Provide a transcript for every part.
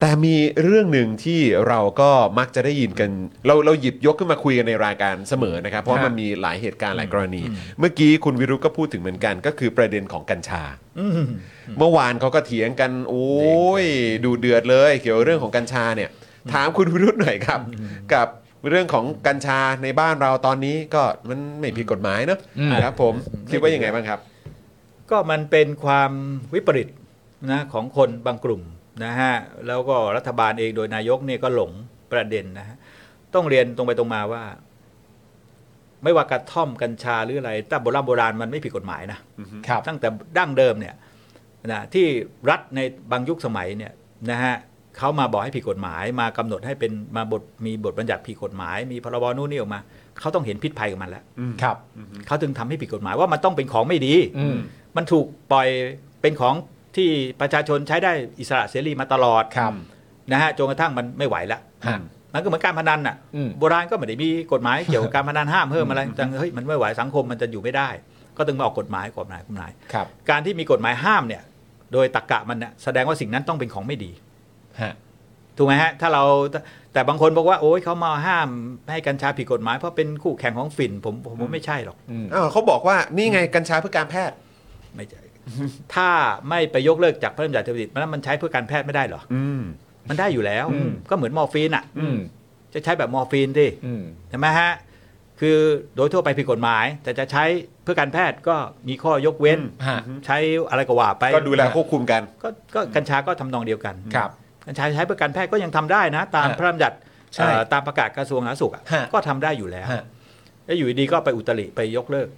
แต่มีเรื่องหนึ่งที่เราก็มักจะได้ยินกัน เราเราหยิบยกขึ้นมาคุยกันในรายการเสมอนะครับ เพราะว่ามันมีหลายเหตุการณ์หลายกรณี เมื่อกี้คุณวิรุธก็พูดถึงเหมือนกัน ก็คือประเด็นของกัญชาเมื่อวานเขาก็เถียงกัน โอ้ยดูเดือดเลย เกี่ยวกับเรื่องของกัญชาเนี่ย ถามคุณวิรุธหน่อยครับ กับเรื่องของกัญชาในบ้านเราตอนนี้ก็มันไม่ผิดกฎหมายเนอะอืมครับ ผมคิดว่ายังไงบ้างครับ ก็มันเป็นความวิปริตนะของคนบางกลุ่ม นะฮะแล้วก็รัฐบาลเองโดยนายกเนี่ยก็หลงประเด็นนะฮะต้องเรียนตรงไปตรงมาว่า ไม่ว่ากระท่อมกัญชาหรืออะไรแต่โบราณโบราณมันไม่ผิดกฎหมายนะครับตั้งแต่ดั้งเดิมเนี่ยนะที่รัฐในบางยุคสมัยเนี่ยนะฮะเขามาบอกให้ผิดกฎหมายมากำหนดให้เป็นมาบทมีบทบัญญัติผิดกฎหมาย มีพรบนู่นนี่ออกมาเขาต้องเห็นพิษภัยของมันแล้วครับเขาถึงทำให้ผิดกฎหมายว่ามันต้องเป็นของไม่ดีอืมมันถูกปล่อยเป็นของ ที่ประชาชนใช้ได้อิสระเสรีมาตลอดครับนะฮะจนกระทั่งมันไม่ไหวแล้วฮะมันก็เหมือนการพนันอะอืมโบราณก็ไม่ได้มีกฎหมายเกี่ยวกับการพนันห้ามเพิ่มอะไรแต่เฮ้ยมันไม่ไหวสังคมมันจะอยู่ไม่ได้ ก็ต้องมาออกกฎหมายกฎหมายกฎหมายครับการที่มีกฎหมายห้ามเนี่ย โดยตรรกะมันเนี่ยแสดงว่าสิ่งนั้นต้องเป็นของไม่ดีฮะถูกไหมฮะถ้าเราแต่บางคนบอกว่าโอ้ยเขามาห้ามให้กัญชาผิดกฎหมายเพราะเป็นคู่แข่งของฝิ่นผมผมว่าไม่ใช่หรอกอืมอ้าวเขาบอกว่านี่ไงกัญชาเพื่อการแพทย์ไม่ใช่ ถ้าไม่ไปยกเลิกจากพระราชบัญญัติยาเสพติดมันมันใช้เพื่อการแพทย์ไม่ได้เหรออืม มันได้อยู่แล้ว อืม ก็เหมือนมอร์ฟีนอะ อืมจะใช้แบบมอร์ฟีนดิอืม ใช่ไหมฮะ คือโดยทั่วไปผิดกฎหมาย แต่จะใช้เพื่อการแพทย์ก็มีข้อยกเว้น ฮะใช้อะไรก็ว่าไปก็ดูแลควบคุมกัน ก็ก็กัญชาก็ทำนองเดียวกัน ครับ กัญชาใช้เพื่อการแพทย์ก็ยังทำได้นะ ตามฮะพระราชบัญญัติใช่เอ่อตามประกาศกระทรวงสาธารณสุขอะฮะ ก็ทำได้อยู่แล้วฮะแล้วอยู่ดีๆก็ไปอุตริไปยกเลิก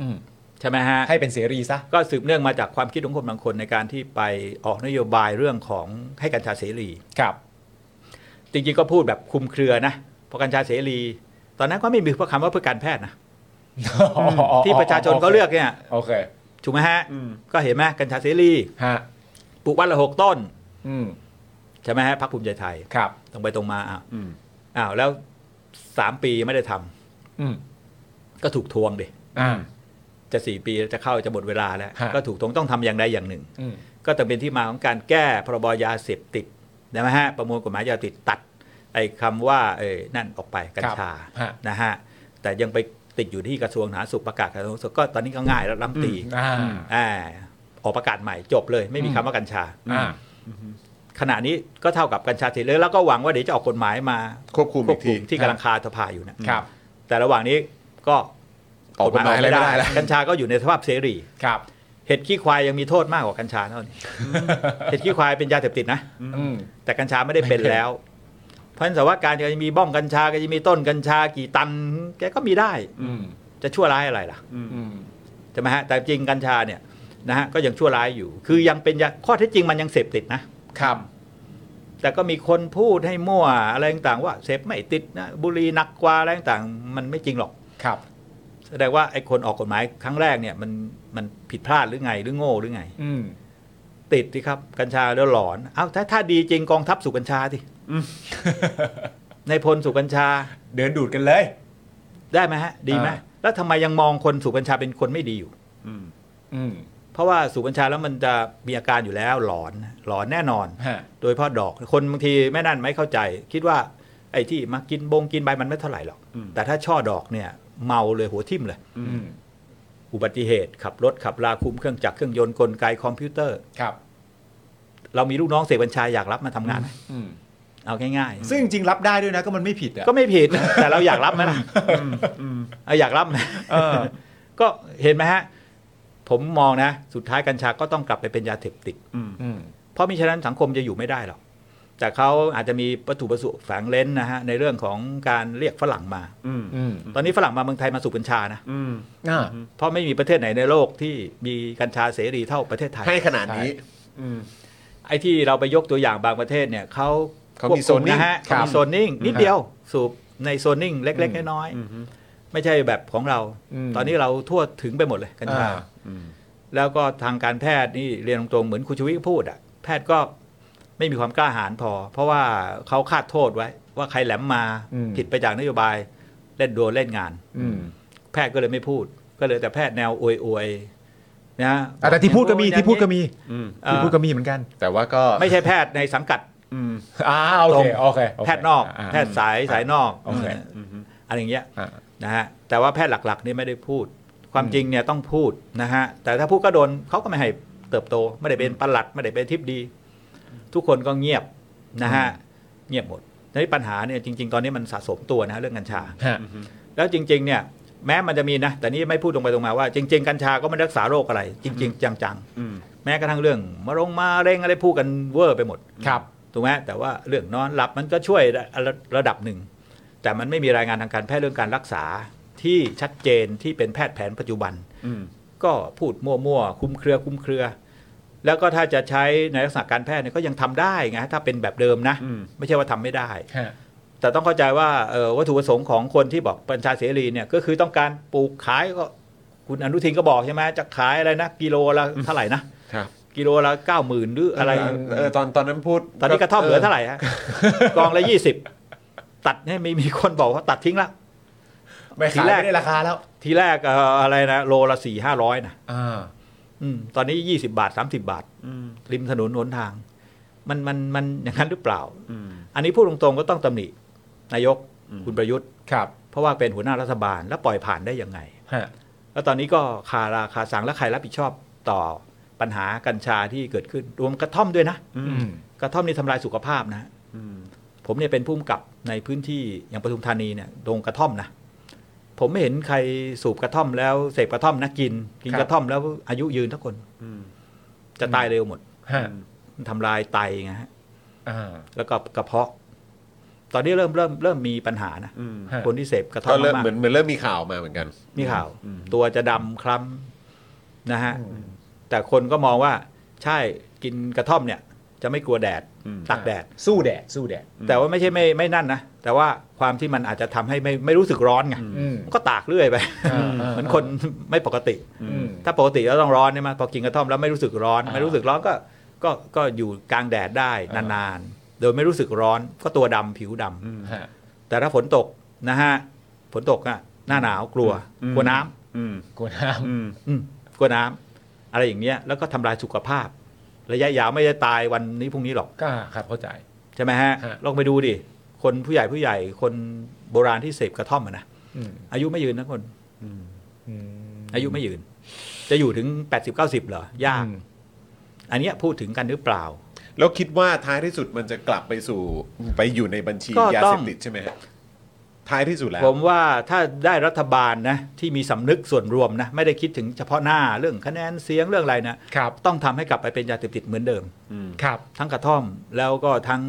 อืม ใช่ไหมฮะให้เป็นเสรีซะก็สืบเนื่องมาจากความคิดของคนบางคนในการที่ไปออกนโยบายเรื่องของให้กัญชาเสรีครับ จริงๆก็พูดแบบคลุมเครือนะเพราะกัญชาเสรี ตอนนั้นก็ไม่มีคำว่าเพื่อการแพทย์นะที่ประชาชนเขาเลือกเนี่ยโอเคถูกไหมฮะอืมก็เห็นไหมกัญชาเสรีฮะปลูกวันละหกต้นอืมใช่ไหมฮะพรรคภูมิใจไทยครับตรงไปตรงมาอ้าวอืมอ้าวแล้วสามปีไม่ได้ทำอืมก็ถูกทวงดิอ่า จะสี่ปีจะเข้าจะหมดเวลาแล้วฮะก็ถูกทวงต้องทำอย่างใดอย่างหนึ่งอืมก็จะเป็นที่มาของการแก้พรบยาเสพติดนะฮะประมวลกฎหมายยาเสพติดตัดไอ้คำว่าเอ้ยนั่นออกไปกัญชาฮะนะฮะแต่ยังไปติดอยู่ที่กระทรวงสาธารณสุขประกาศกระทรวงสาธารณสุขก็ตอนนี้ก็ง่ายแล้วรัฐมนตรีอ่าอ่าออกประกาศใหม่จบเลย ไม่มีคำว่ากัญชาอ่าขณะนี้ก็เท่ากับกัญชาเสรีแล้วก็หวังว่าเดี๋ยวจะออกกฎหมายมาควบคุมควอีบกคุทีมที่กำลังคาสภาอยู่นะครับครับแต่ระหว่างนี้ก็ ออกกฎหมายอะไรไม่ได้แล้วกัญชาก็อยู่ในสภาพเสรีครับเห็ดขี้ควายยังมีโทษมากกว่ากัญชาเท่านี้เห็ดขี้ควายเป็นยาเสพติดนะอืมแต่กัญชาไม่ได้เป็นแล้ว เพราะฉะนั้นสารวัตรการก็จะมีบ้องกัญชาก็จะมีต้นกัญชากี่ตัน แกก็มีได้อืมจะชั่วร้ายอะไรล่ะอืมใช่ไหมฮะแต่จริงกัญชาเนี่ยนะฮะก็ยังชั่วร้ายอยู่ คือยังเป็นยาข้อเท็จจริงมันยังเสพติดนะครับ แต่ก็มีคนพูดให้มั่วอะไรต่างๆว่าเสพไม่ติดนะบุหรี่หนักกว่าอะไรต่างๆ มันไม่จริงหรอกครับ แสดงว่าไอ้คนออกกฎหมายครั้งแรกเนี่ยมันมันผิดพลาดหรือไงหรือโง่หรือไง อืมติดสิครับ กัญชาแล้วหลอน เอาถ้าถ้าดีจริงกองทัพสูบกัญชาสิในพลสูบกัญชาเดินดูดกันเลย ได้ไหมฮะ ดีไหมอ่า แล้วทำไมยังมองคนสูบกัญชาเป็นคนไม่ดีอยู่ อืมเพราะว่าสูบกัญชาแล้วมันจะมีอาการอยู่แล้วหลอนหลอนแน่นอน ฮะโดยเฉพาะดอกคนบางทีไม่นั่นไม่เข้าใจ คิดว่าไอ้ที่มากินบงกินใบมันไม่เท่าไหร่หรอก อืมแต่ถ้าช่อดอกเนี่ย เมาเลยหัวทิ่มเลย อืมอุบัติเหตุขับรถขับราคุมเครื่องจักรเครื่องยนต์กลไกคอมพิวเตอร์ ครับ เรามีลูกน้องเสพกัญชาอยากรับมาทำงานไหมอืมเอาง่ายๆซึ่งจริงๆรับได้ด้วยนะก็มันไม่ผิดอะก็ไม่ผิด แต่เราอยากรับไหมล่ะเอาอยากรับไหมเออ ก็เห็นไหมฮะ ผมมองนะ สุดท้ายกัญชาก็ต้องกลับไปเป็นยาเสพติด อืมเพราะมิฉะนั้นสังคมจะอยู่ไม่ได้หรอก แต่เขาอาจจะมีวัตถุประสงค์แฝงเล้นนะฮะในเรื่องของการเรียกฝรั่งมา อืมตอนนี้ฝรั่งมาเมืองไทยมาสูบกัญชานะอ่าเพราะไม่มีประเทศไหนในโลกที่มีกัญชาเสรีเท่าประเทศไทย ให้ขนาดนี้ไอ้ที่เราไปยกตัวอย่างบางประเทศเนี่ยเขาเขามีควบคุ zoning นะฮะครัเขาบมีโซนนิ่งนิดเดียวสูบในโซนนิ่งเล็กๆน้อยๆไม่ใช่แบบของเรามตอนนี้เราทั่วถึงไปหมดเลยกัญชาอ่าแล้วก็ทางการแพทย์นี่เรียนตรงๆเหมือนคุณชวิตพูดอะแพทย์ก็ ไม่มีความกล้าหาญพอ เพราะว่าเขาคาดโทษไว้ ว่าใครแหลมมาอืมผิดไปจากนโยบายเล่นโดนเล่นงานอืมแพทย์ก็เลยไม่พูด ก็เลยแต่แพทย์แนวอวยๆนะอะแต่ที่พูดก็มีที่พูดก็มีเอ่อที่พูดก็มีเหมือนกัน แต่ว่าก็ไม่ใช่แพทย์ในสังกัดอ่าโอตรเคงโอเคโเคแพทย์นอกาแพทย์สายสายนอกโอเคอะไรอย่างเงี้ยอ่านะฮะแต่ว่าแพทย์หลักๆนี่ไม่ได้พูด ความจริงเนี่ยต้องพูดนะฮะแต่ถ้าพูดก็โดนเขาก็ไม่ให้เติบโต ไม่ได้เป็นปลัดไม่ได้เป็นทิพดี ทุกคนก็เงียบนะฮะเงียบหมดทีนี้ปัญหาเนี่ยจริง ๆ ตอนนี้มันสะสมตัวนะฮะเรื่องกัญชาฮะแล้วจริง ๆ เนี่ย แม้มันจะมีนะ แต่นี่ไม่พูดตรงไปตรงมาว่า จริง ๆ กัญชาก็ไม่ได้รักษาโรคอะไร จริง ๆ จังๆแม้กระทั่งเรื่องมะรงมาเร่งอะไรพูดกันเวอร์ไปหมดครับถูกไหมแต่ว่าเรื่องนอนหลับมันก็ช่วยระระดับหนึ่ง แต่มันไม่มีรายงานทางการแพทย์เรื่องการรักษาที่ชัดเจนที่เป็นแพทย์แผนปัจจุบันก็พูดมั่วๆ คุ้มเครือคุ้มเครือ แล้วก็ถ้าจะใช้ในลักษณะการแพทย์เนี่ยก็ยังทำได้ไงถ้าเป็นแบบเดิมนะ ไม่ใช่ว่าทำไม่ได้ฮะแต่ต้องเข้าใจว่าเอ่อวัตถุประสงค์ของคนที่บอกปัญชาเสรีเนี่ยก็คือต้องการปลูกขายก็คุณอนุทินก็บอกใช่ไหมจะขายอะไรนะกิโลละเท่าไหร่นะครับกิโลละเก้าหมื่นหรืออะไรเออตอนตอนนั้นพูด ตอนนี้กระท่อมเหลือเท่าไหร่ฮะกองละยี่สิบตัดเนี่ยมีมีคนบอกว่าตัดทิ้งละไม่ทีขายแรกไม่ได้ราคาแล้ว ทีแรกเอ่ออะไรนะโลละสี่ห้าร้อยนะ อ่าอืมตอนนี้ยี่สิบาทสามสิบาทริมถนนหนทาง มันมันมันอย่างนั้นหรือเปล่าอันนี้พูดตรงๆก็ต้องตำหนินายกคุณประยุทธ์ครับ เพราะว่าเป็นหัวหน้ารัฐบาลแล้วปล่อยผ่านได้ยังไงฮะแล้วตอนนี้ก็คาราคาสังและใครรับผิดชอบต่อปัญหากัญชาที่เกิดขึ้นรวมกระท่อมด้วยนะอืมกระท่อมนี่ทำลายสุขภาพนะผมเนี่ยเป็นผู้กำกับในพื้นที่อย่างปทุมธานีเนี่ยโรงกระท่อมนะ ผมไม่เห็นใครสูบกระท่อมแล้วเสพกระท่อมนะกิน กินครับกระท่อมแล้วอายุยืนทุกคนจะตายเร็วหมดฮะมันทำลายไตไงฮะอ่าแล้วก็กระเพาะ ตอนนี้เริ่มเริ่มเริ่มมีปัญหานะฮะคนที่เสพกระท่อก็มเริ่มมากเหมือนเหมือนเริ่มมีข่าวมาเหมือนกันๆมีข่าว ตัวจะดำคล้ำนะฮะแต่คนก็มองว่าใช่กินกระท่อมเนี่ย จะไม่กลัวแดดตักแดด สู้แดดสู้แดด แต่ว่าไม่ใช่ไม่ไม่นั่นนะ แต่ว่าความที่มันอาจจะทำให้ไม่ไม่รู้สึกร้อนไงอืมก็ตากเรื่อยไปอ่าอ่าเหมือนคนไม่ปกติอืมถ้าปกติแล้วต้องร้อนใช่ไหมพอกินกระท่อมแล้วไม่รู้สึกร้อนอ่าไม่รู้สึกร้อนก็ก็ก็อยู่กลางแดดได้นานๆ โดยไม่รู้สึกร้อนก็ตัวดำผิวดำฮะแต่ถ้าฝนตกนะฮะฝนตกอะหน้าหนาวกลัวอืมกลัวน้ำอืมกลัวน้อืมอืมกลัวน้ำอะไรอย่างเงี้ยแล้วก็ทำลายสุขภาพ ระยะยาวไม่ได้ตายวันนี้พรุ่งนี้หรอกำก็ครับเข้าใจ ใช่ไหมฮะฮะ ลองไปดูดิคนผู้ใหญ่ผู้ใหญ่คนโบราณที่เสพกระท่อมอะนะอืมอายุไม่ยืนนะคน อืมอายุไม่ยืน จะอยู่ถึง 80 90 เหรอยาก อืมอันเนี้ยพูดถึงกันหรือเปล่า แล้วคิดว่าท้ายที่สุดมันจะกลับไปสู่ไปอยู่ในบัญชีก็ยาต้เสอง พติดใช่ไหมฮะ ท้ายที่สุดแล้ว ผมว่าถ้าได้รัฐบาลนะที่มีสำนึกส่วนรวมนะไม่ได้คิดถึงเฉพาะหน้าเรื่องคะแนนเสียงเรื่องอะไรนะครับต้องทำให้กลับไปเป็นยาเสพติดเหมือนเดิมครับทั้งกระท่อมแล้วก็ทั้ง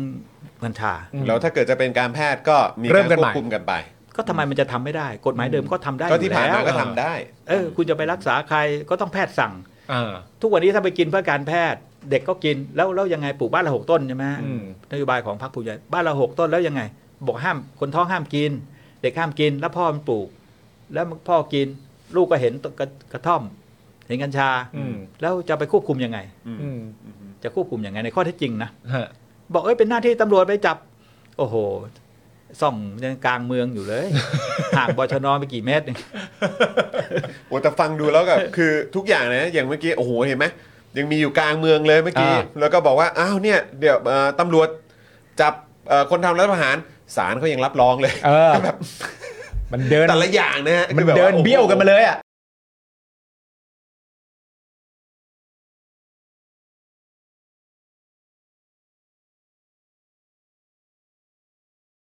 กัญชาอืมแล้วถ้าเกิดจะเป็นการแพทย์ก็มีเริ่กามรกันคใหวม่บคุมกันไป ก็ทำไมมันจะทำไม่ได้ กฎหมายเดิมก็ทำได้ก็อยู่ที่ผ่านมาแล้วก็ทำได้เออคุณจะไปรักษาใครก็ต้องแพทย์สั่งอ่าทุกวันนี้ถ้าไปกินเพื่อการแพทย์เด็กก็กินแล้วแล้วยังไงปลูกบ้านละหกต้นใช่ไหมอืมนโยบายของพรรคภูมิใจบ้านละหกต้นแล้วยังไง บอกห้ามคนท้องห้ามกิน เด็กห้ามกิน แล้วพ่อมันปลูก แล้วพ่อกิน ลูกก็เห็นกระกระท่อม เห็นกัญชาอืมแล้วจะไปควบคุมยังไงอืมจะควบคุมยังไงในข้อเท็จจริงนะฮะบอกเอ้ยเป็นหน้าที่ตำรวจไปจับ โอ้โหส่องยังกลางเมืองอยู่เลย ห่างบชนไปกี่เมตรโอ้แต่ฟังดูแล้วกับคือทุกอย่างนะ อย่างเมื่อกี้ โอ้โห เห็นไหมยังมีอยู่กลางเมืองเลยเมื่อกี้อ่าแล้วก็บอกว่า อ้าวเนี่ย เดี๋ยวเอ่อตำรวจจับเอ่อคนทำรัฐประหาร ศาลเขายังรับรองเลยเออมันเดินแต่ละอย่างนะฮะมันคือแบบเดินว่าโอ้โห เบี้ยวกันมาเลยอะ